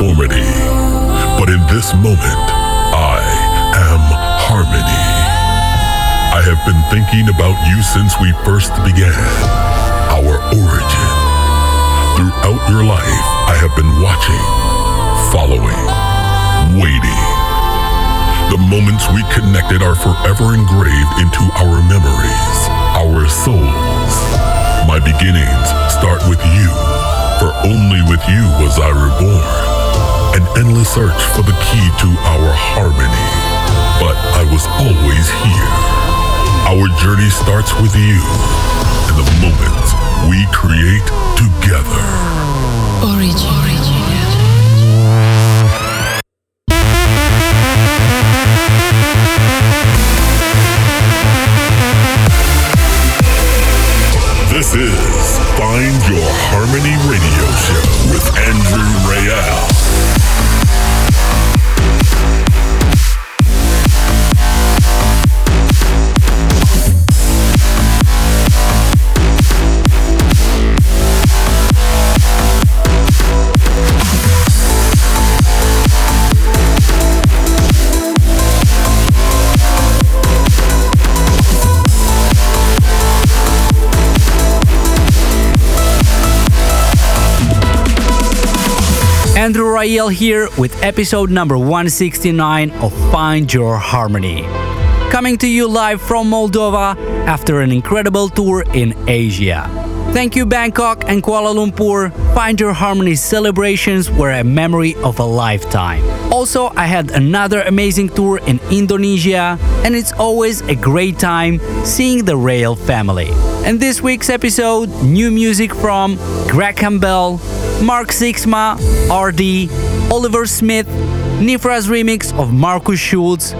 uniformity. But in this moment, I am harmony. I have been thinking about you since we first began, our origin. Throughout your life, I have been watching, following, waiting. The moments we connected are forever engraved into our memories, our souls. My beginnings start with you, for only with you was I reborn. An endless search for the key to our harmony. But I was always here. Our journey starts with you and the moments we create together. Origin. This is Find Your Harmony Radio Show with Andrew Rayel. Rayel here with episode number 169 of Find Your Harmony. Coming to you live from Moldova after an incredible tour in Asia. Thank you, Bangkok and Kuala Lumpur. Find Your Harmony celebrations were a memory of a lifetime. Also, I had another amazing tour in Indonesia, and it's always a great time seeing the Rayel family. And this week's episode, new music from Greg Campbell, Mark Sixma, RD, Oliver Smith, Nifra's remix of Markus Schulz,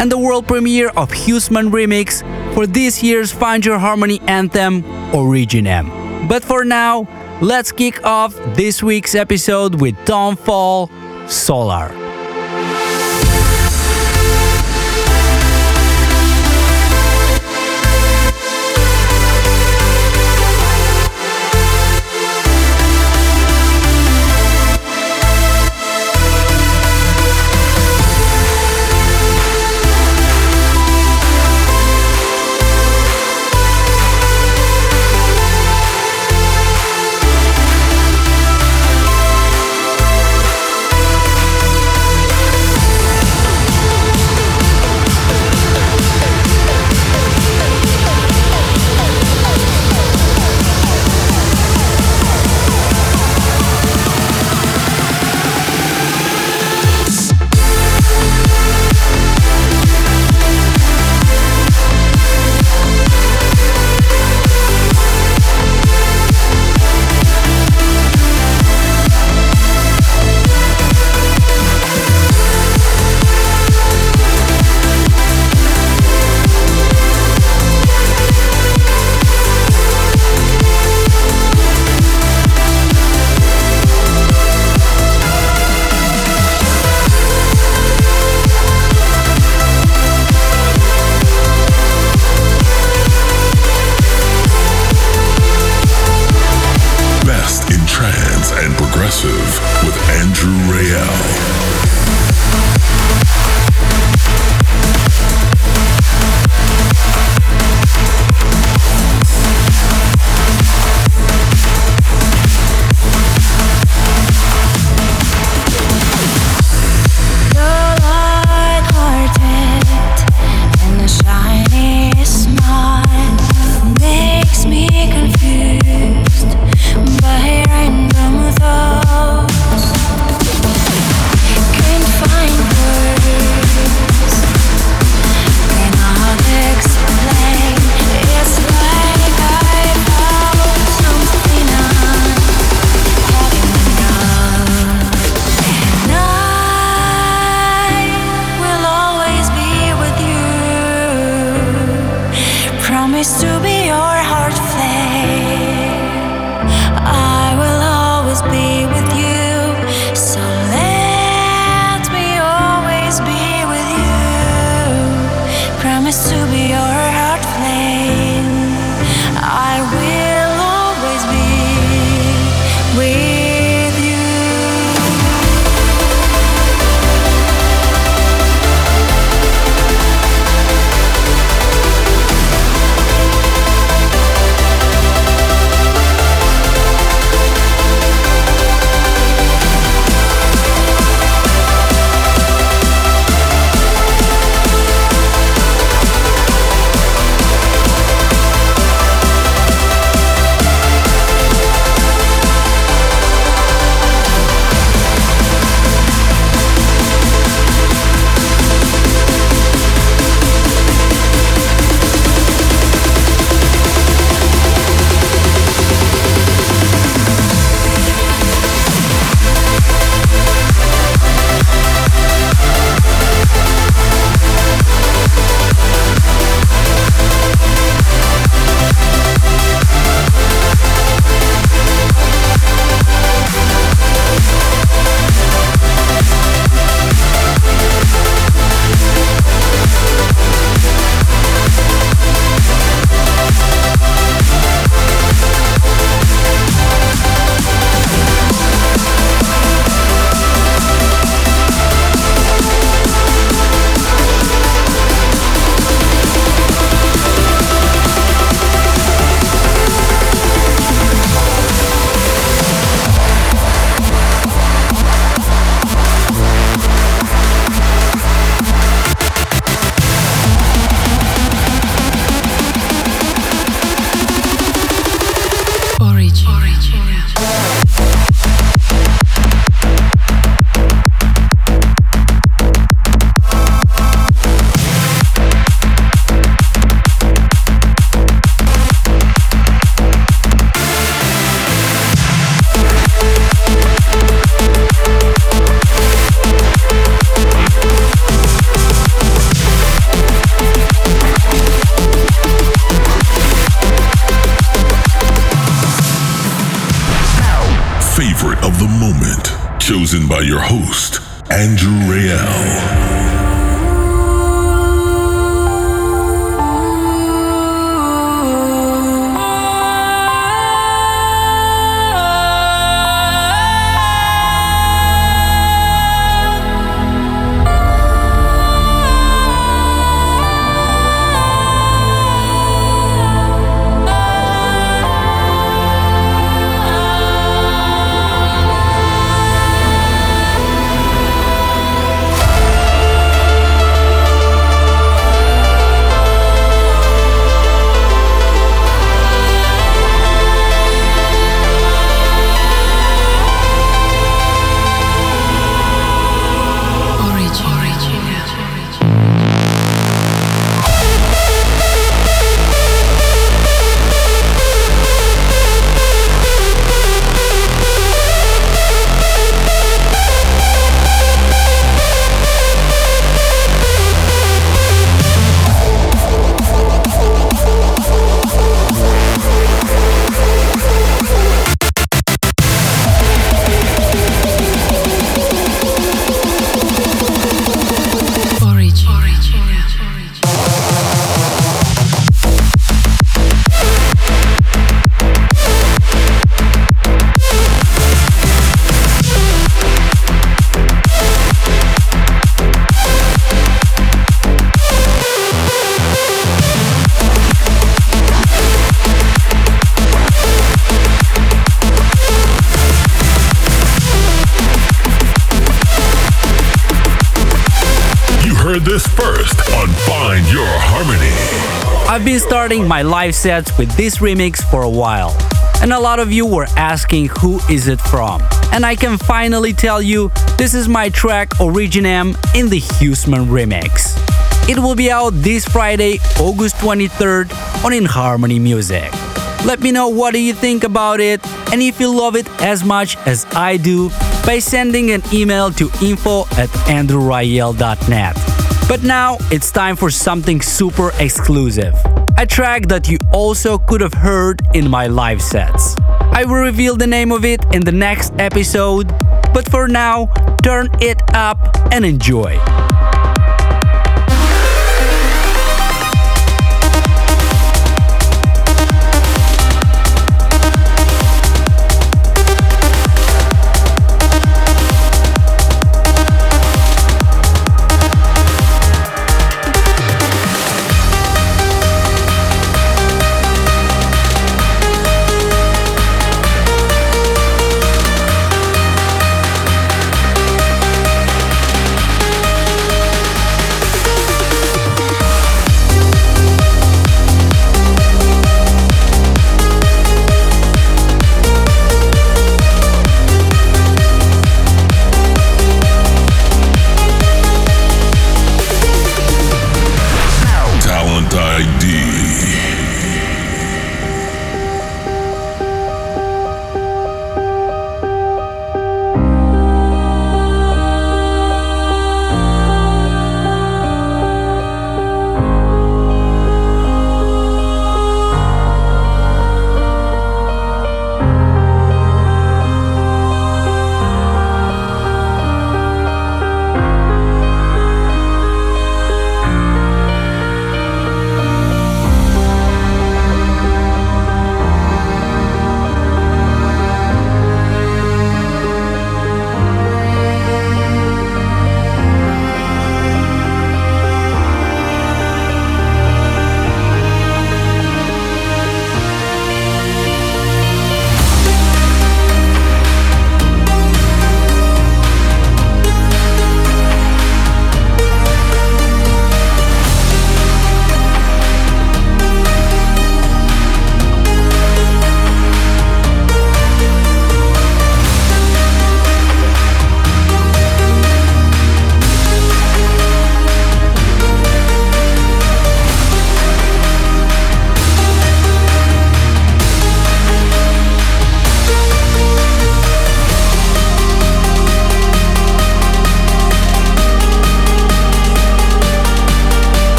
and the world premiere of Husman remix for this year's Find Your Harmony anthem, Originem. But for now, let's kick off this week's episode with Tom Fall, Solar. Starting my live sets with this remix for a while, and a lot of you were asking who is it from. And I can finally tell you this is my track Originem in the Husman remix. It will be out this Friday, August 23rd on In Harmony Music. Let me know what do you think about it and if you love it as much as I do by sending an email to info at andrewrayel.net. But now it's time for something super exclusive. A track that you also could have heard in my live sets. I will reveal the name of it in the next episode, but for now, turn it up and enjoy.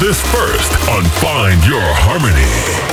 This first on Find Your Harmony.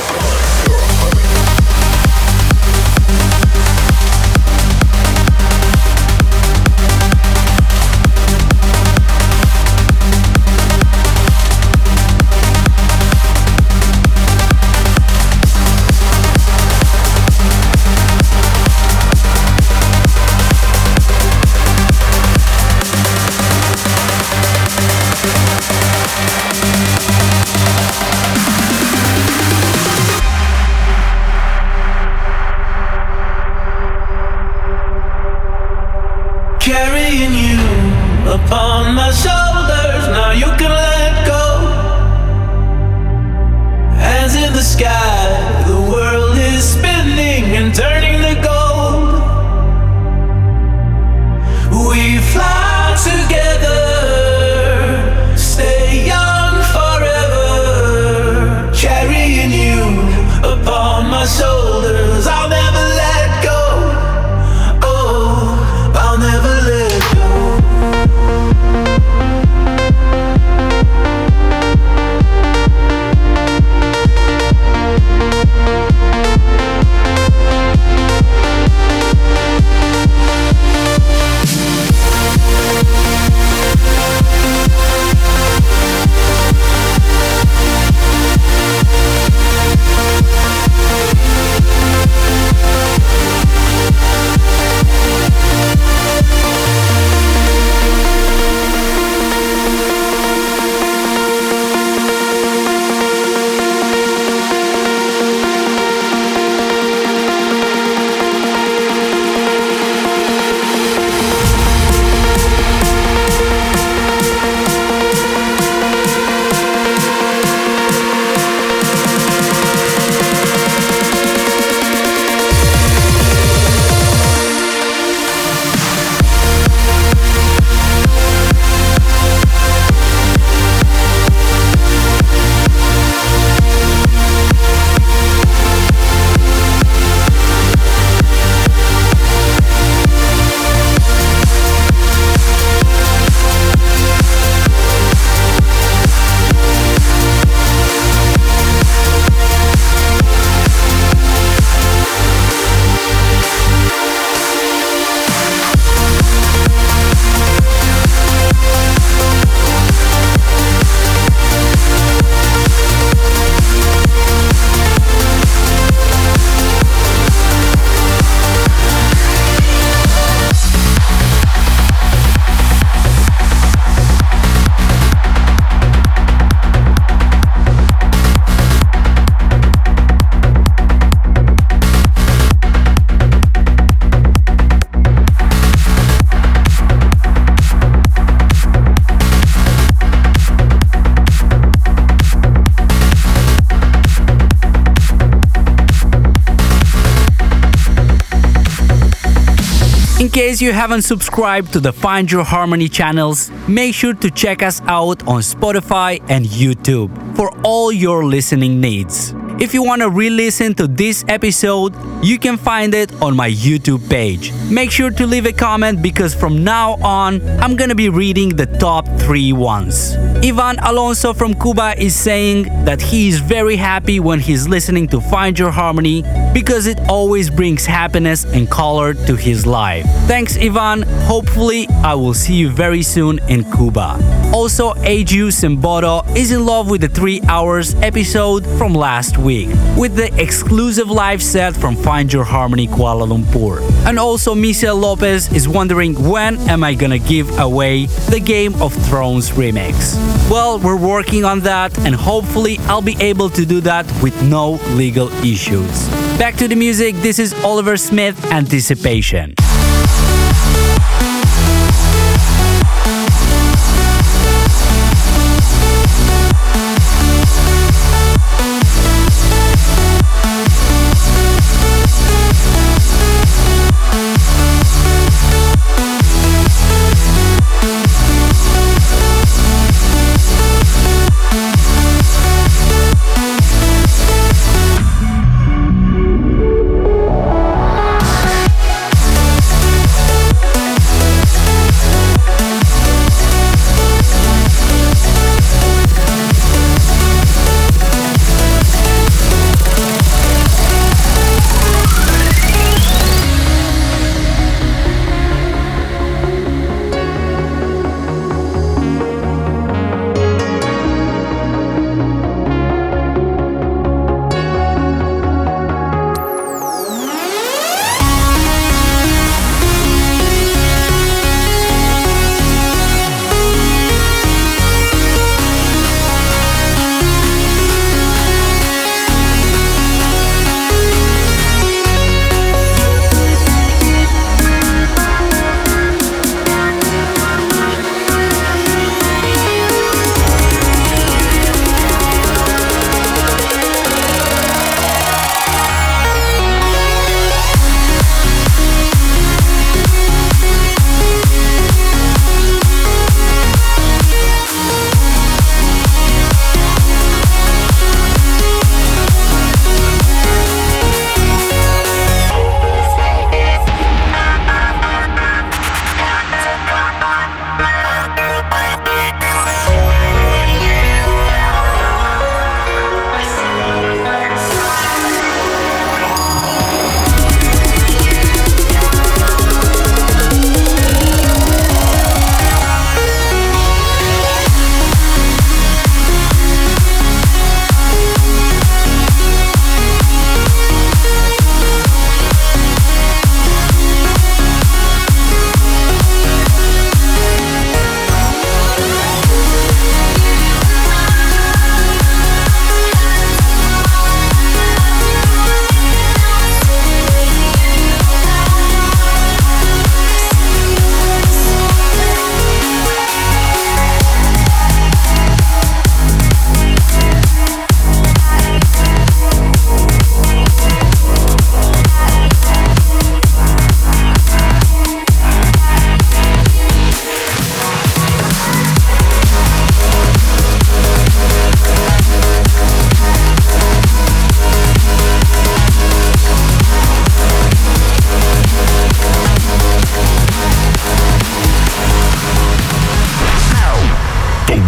Case you haven't subscribed to the Find Your Harmony channels, make sure to check us out on Spotify and YouTube for all your listening needs. If you want to re listen to this episode, you can find it on my YouTube page. Make sure to leave a comment because from now on, I'm gonna be reading the top three ones. Ivan Alonso from Cuba is saying that he is very happy when he's listening to Find Your Harmony because it always brings happiness and color to his life. Thanks, Ivan. Hopefully, I will see you very soon in Cuba. Also, Aju Simbodo is in love with the 3 hours episode from last week with the exclusive live set from Find Your Harmony Kuala Lumpur. And also, Michelle Lopez is wondering when am I gonna give away the Game of Thrones remix. Well, we're working on that, and hopefully, I'll be able to do that with no legal issues. Back to the music, this is Oliver Smith Anticipation.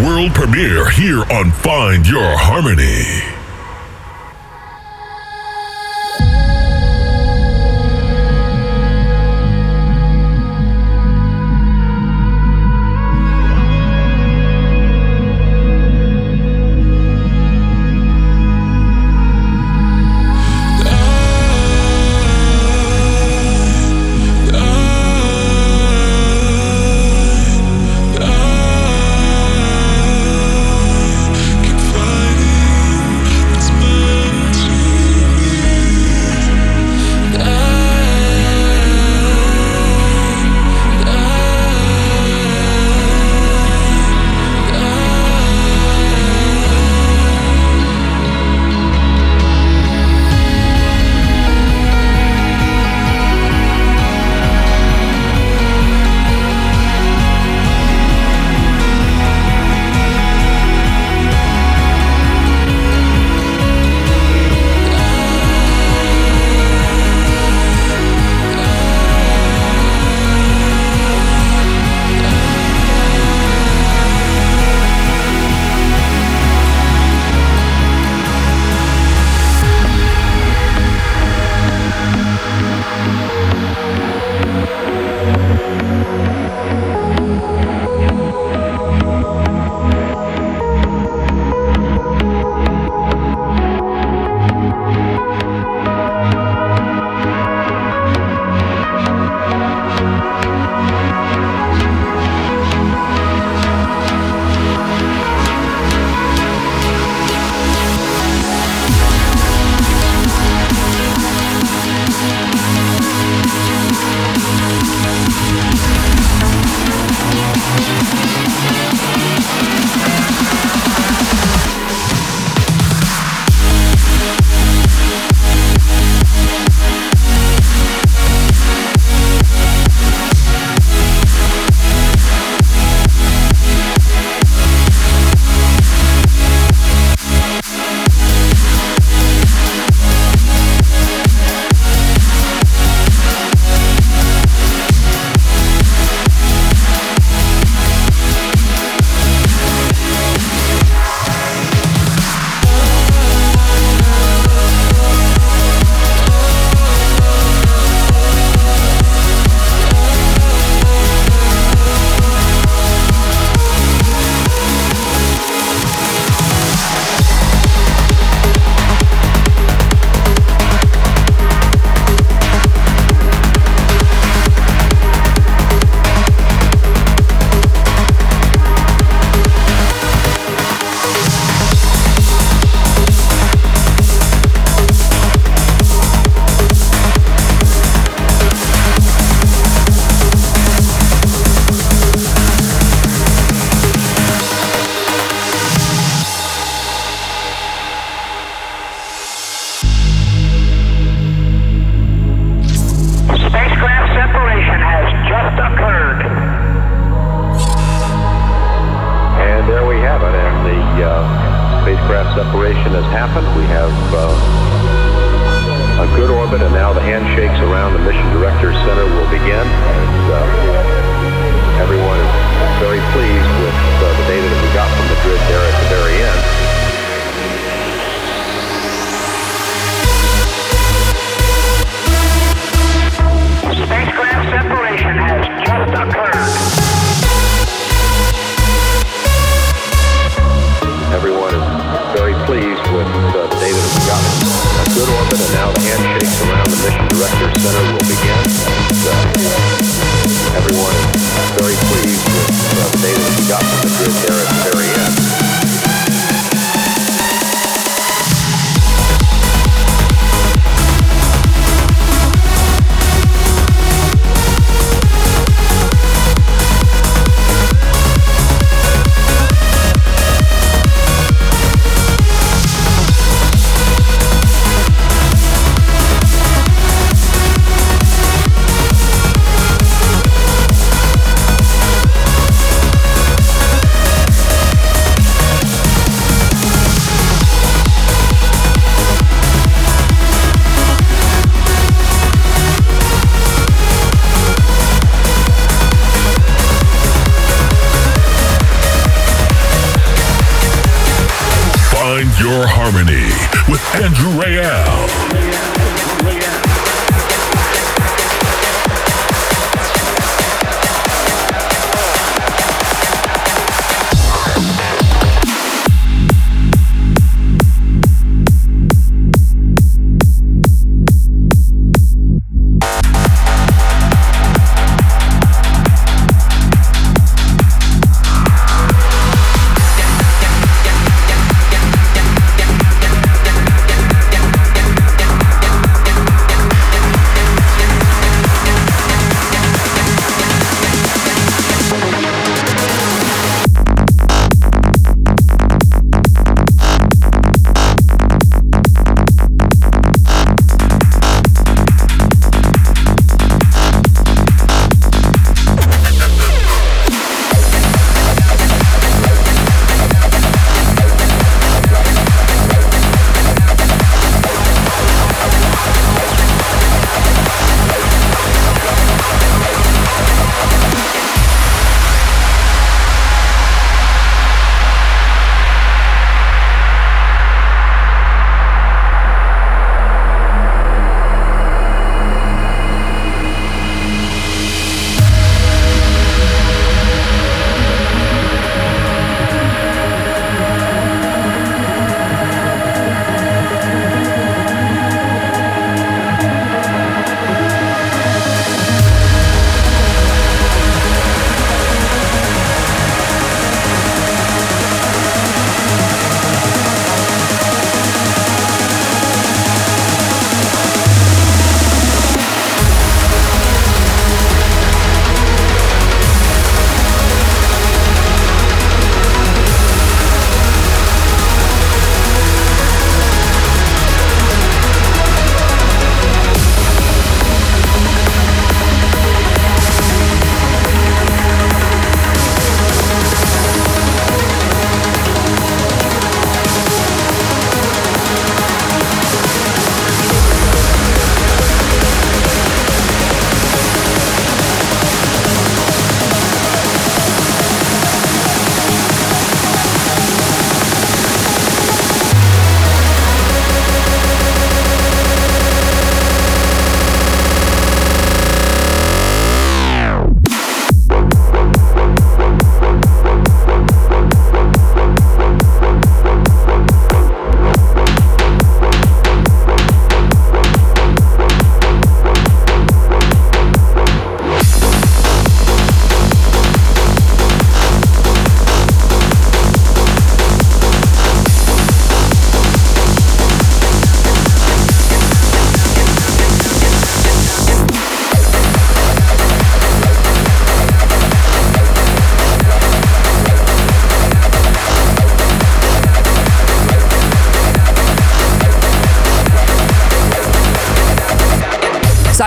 world premiere here on Find Your Harmony.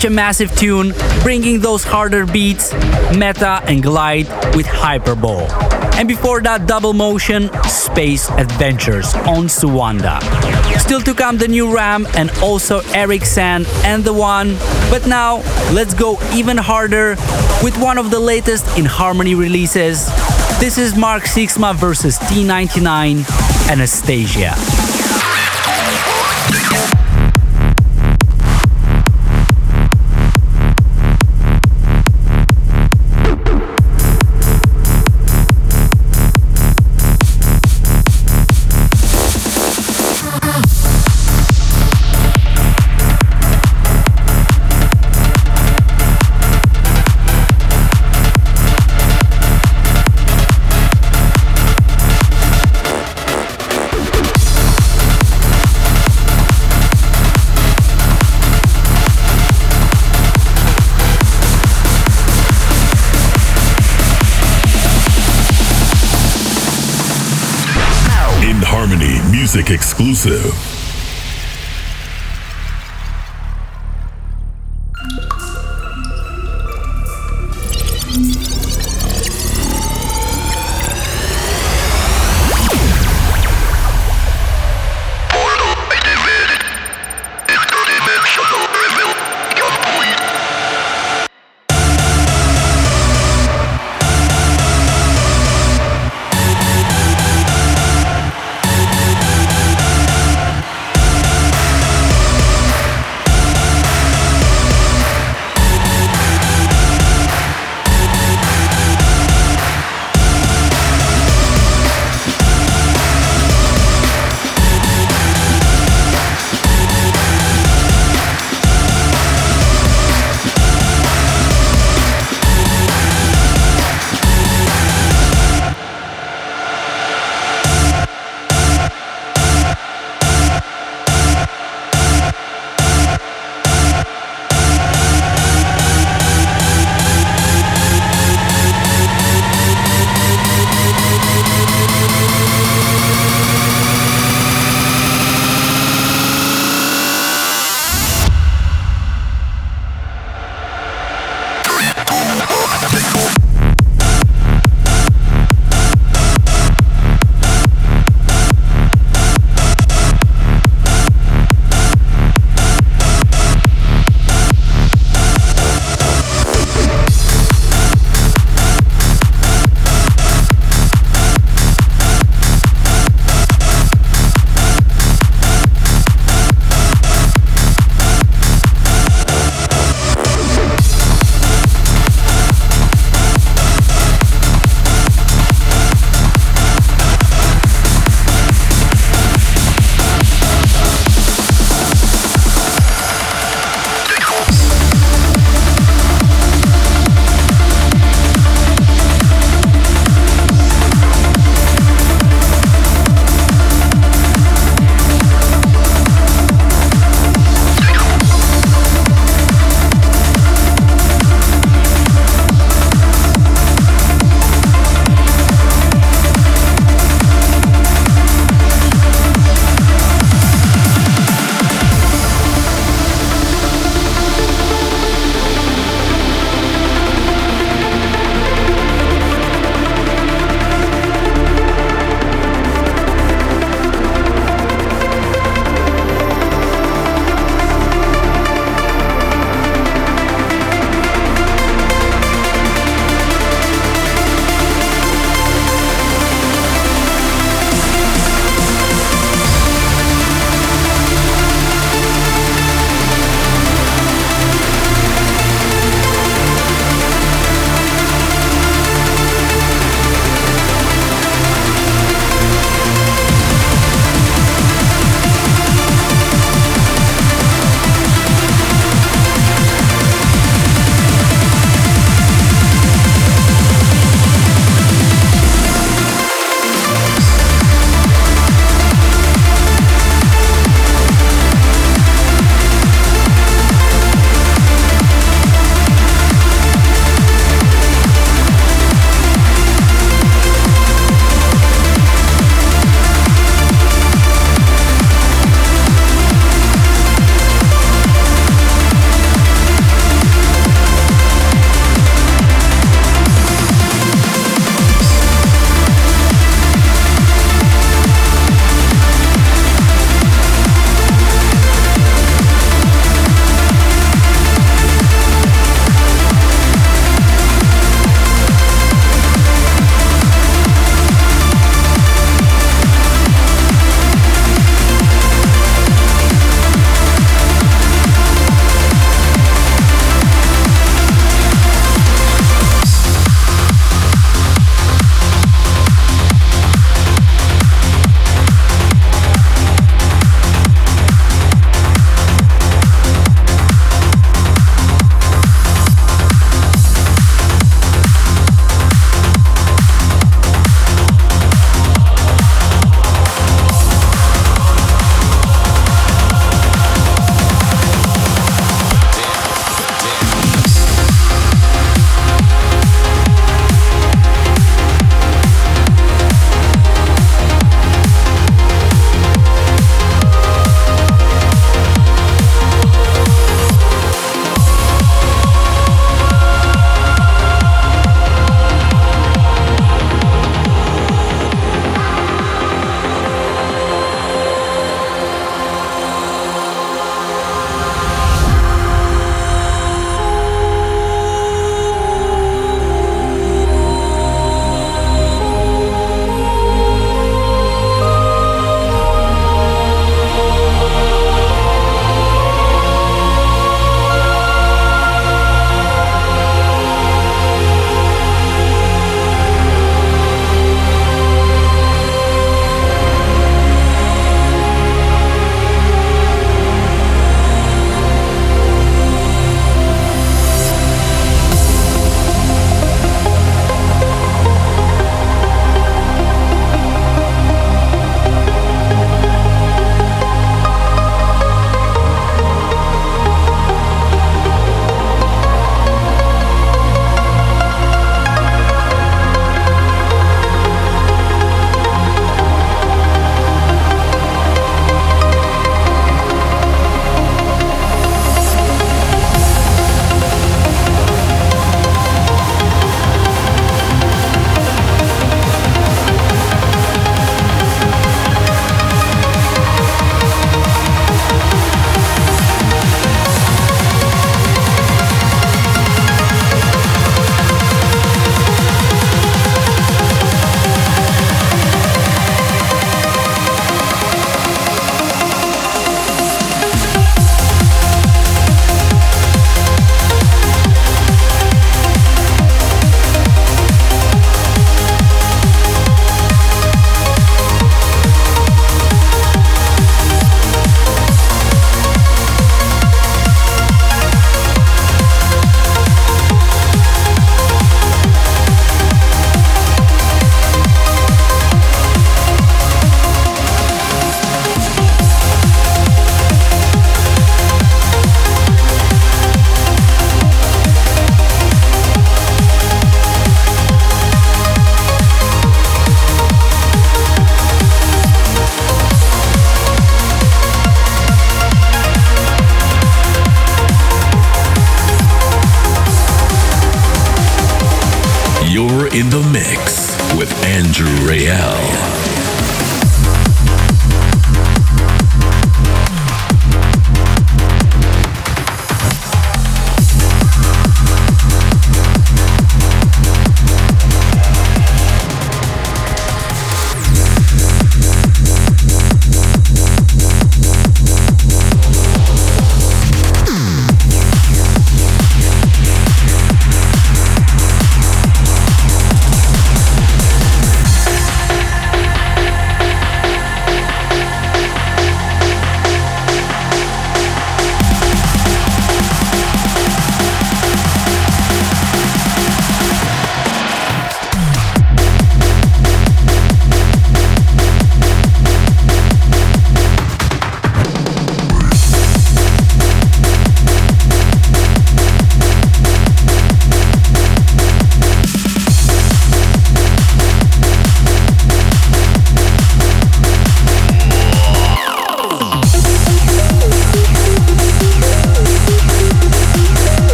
Such a massive tune, bringing those harder beats, Metta and Glyde with hyperbole. And before that, double motion, Space Adventures on Suanda. Still to come the new Ram and also Eric Sand and the one. But now, let's go even harder with one of the latest in Harmony releases. This is Mark Sixma versus T99 Anastasia. Music exclusive.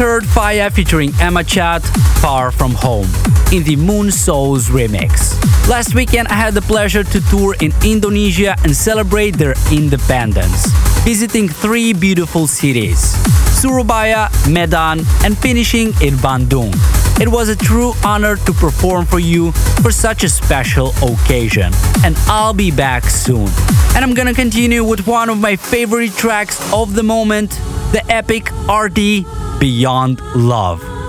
Heard Faya featuring Emma Chat, Far From Home, in the Moon Souls remix. Last weekend I had the pleasure to tour in Indonesia and celebrate their independence, visiting three beautiful cities Surabaya, Medan, and finishing in Bandung. It was a true honor to perform for you for such a special occasion, and I'll be back soon. And I'm gonna continue with one of my favorite tracks of the moment the epic RD Beyond Love.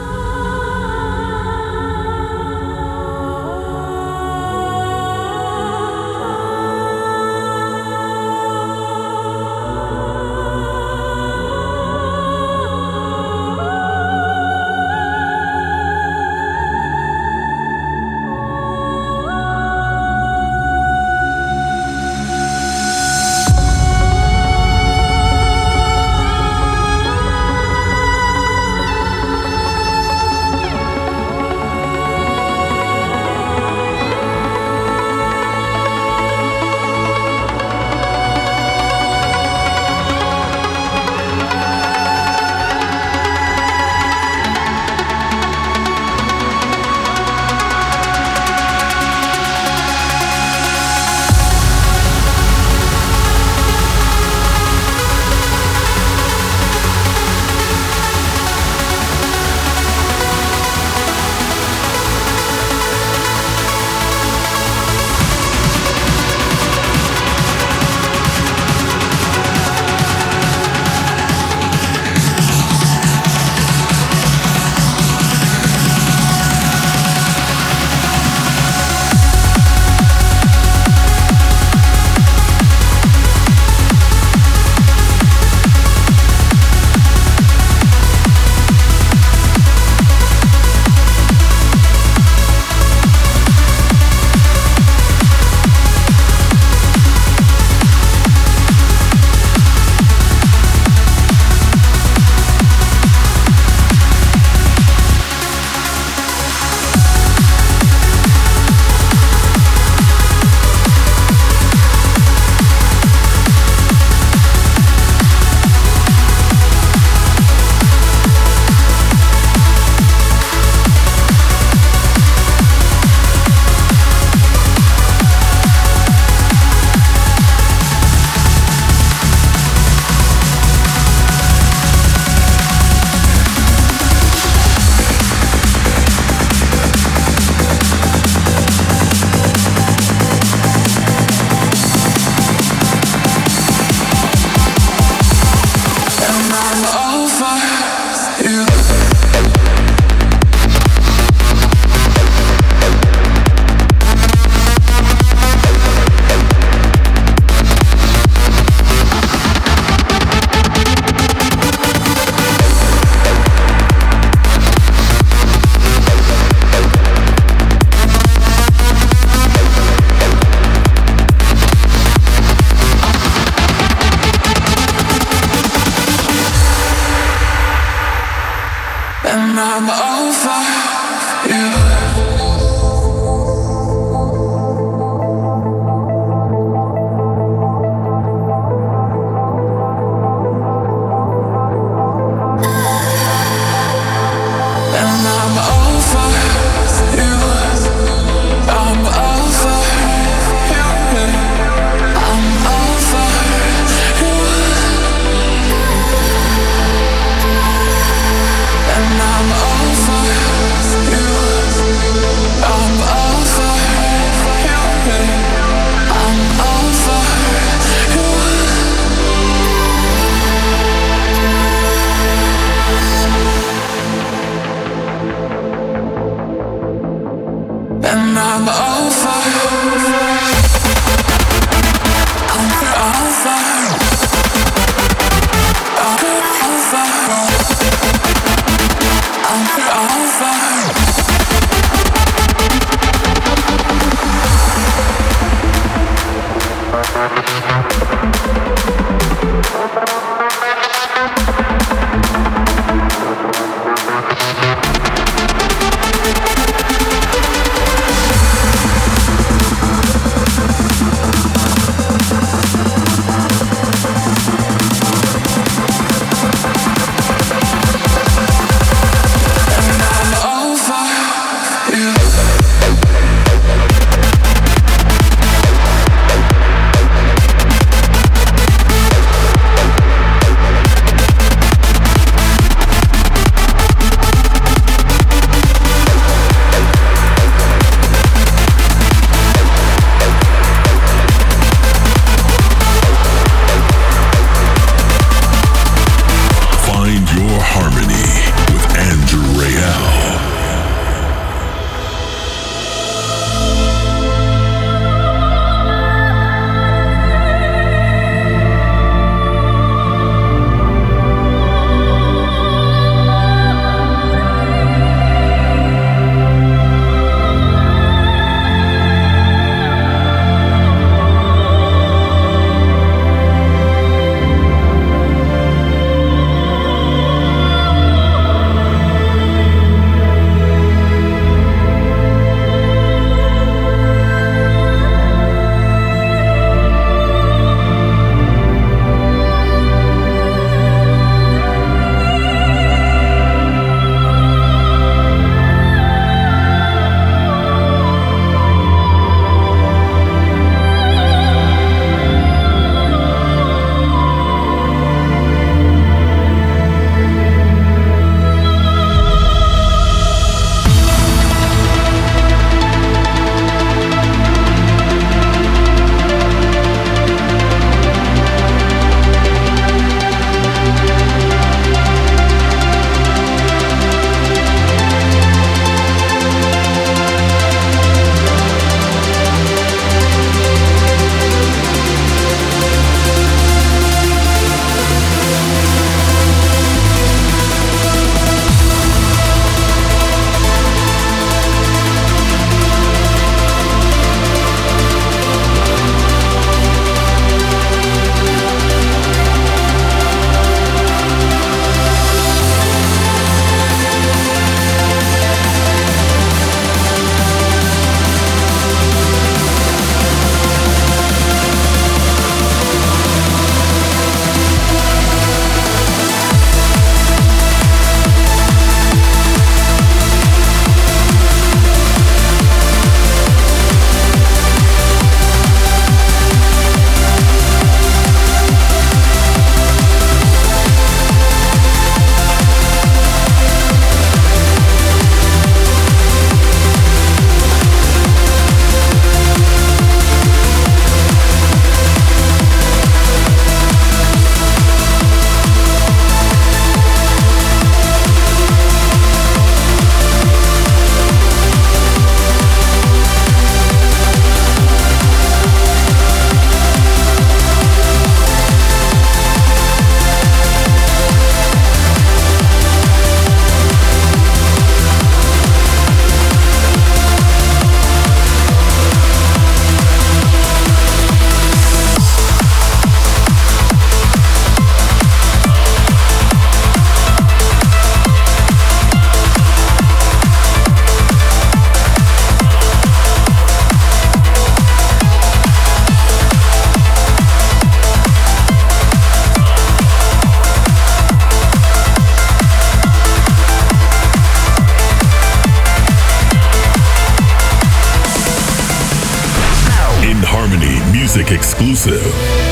Music exclusive.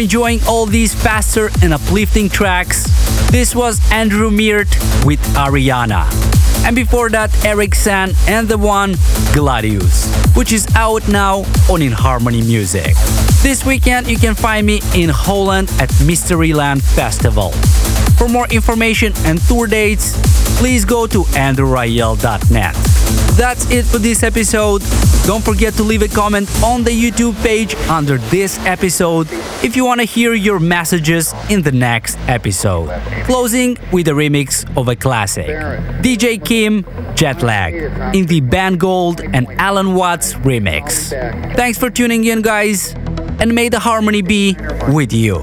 Enjoying all these faster and uplifting tracks. This was Andrew Meert with Ariana. And before that, Eric San and the one Gladius, which is out now on In Harmony Music. This weekend, you can find me in Holland at Mysteryland Festival. For more information and tour dates, please go to andrewrayel.net. That's it for this episode. Don't forget to leave a comment on the YouTube page under this episode if you want to hear your messages in the next episode. Closing with a remix of a classic DJ Kim Jetlag in the Band Gold and Allen Watts remix. Thanks for tuning in, guys, and may the harmony be with you.